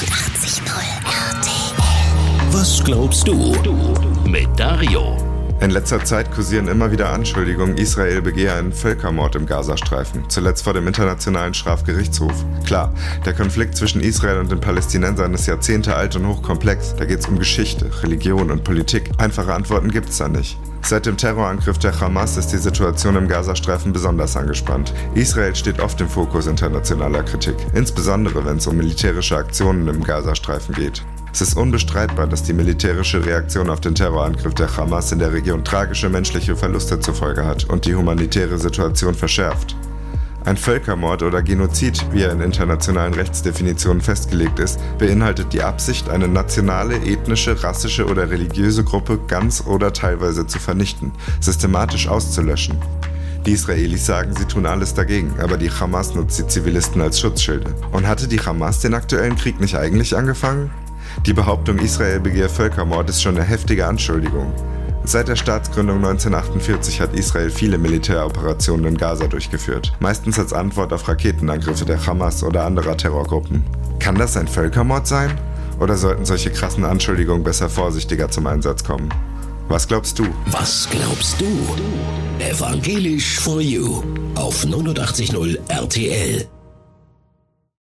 89.0 RTL. Was glaubst du? Mit Dario. In letzter Zeit kursieren immer wieder Anschuldigungen, Israel begehe einen Völkermord im Gazastreifen, zuletzt vor dem Internationalen Strafgerichtshof. Klar, der Konflikt zwischen Israel und den Palästinensern ist Jahrzehnte alt und hochkomplex. Da geht es um Geschichte, Religion und Politik. Einfache Antworten gibt's da nicht. Seit dem Terrorangriff der Hamas ist die Situation im Gazastreifen besonders angespannt. Israel steht oft im Fokus internationaler Kritik, insbesondere wenn es um militärische Aktionen im Gazastreifen geht. Es ist unbestreitbar, dass die militärische Reaktion auf den Terrorangriff der Hamas in der Region tragische menschliche Verluste zur Folge hat und die humanitäre Situation verschärft. Ein Völkermord oder Genozid, wie er in internationalen Rechtsdefinitionen festgelegt ist, beinhaltet die Absicht, eine nationale, ethnische, rassische oder religiöse Gruppe ganz oder teilweise zu vernichten, systematisch auszulöschen. Die Israelis sagen, sie tun alles dagegen, aber die Hamas nutzt die Zivilisten als Schutzschilde. Und hatte die Hamas den aktuellen Krieg nicht eigentlich angefangen? Die Behauptung, Israel begehe Völkermord, ist schon eine heftige Anschuldigung. Seit der Staatsgründung 1948 hat Israel viele Militäroperationen in Gaza durchgeführt, meistens als Antwort auf Raketenangriffe der Hamas oder anderer Terrorgruppen. Kann das ein Völkermord sein? Oder sollten solche krassen Anschuldigungen besser vorsichtiger zum Einsatz kommen? Was glaubst du? Was glaubst du? Evangelisch for You auf 89.0 RTL.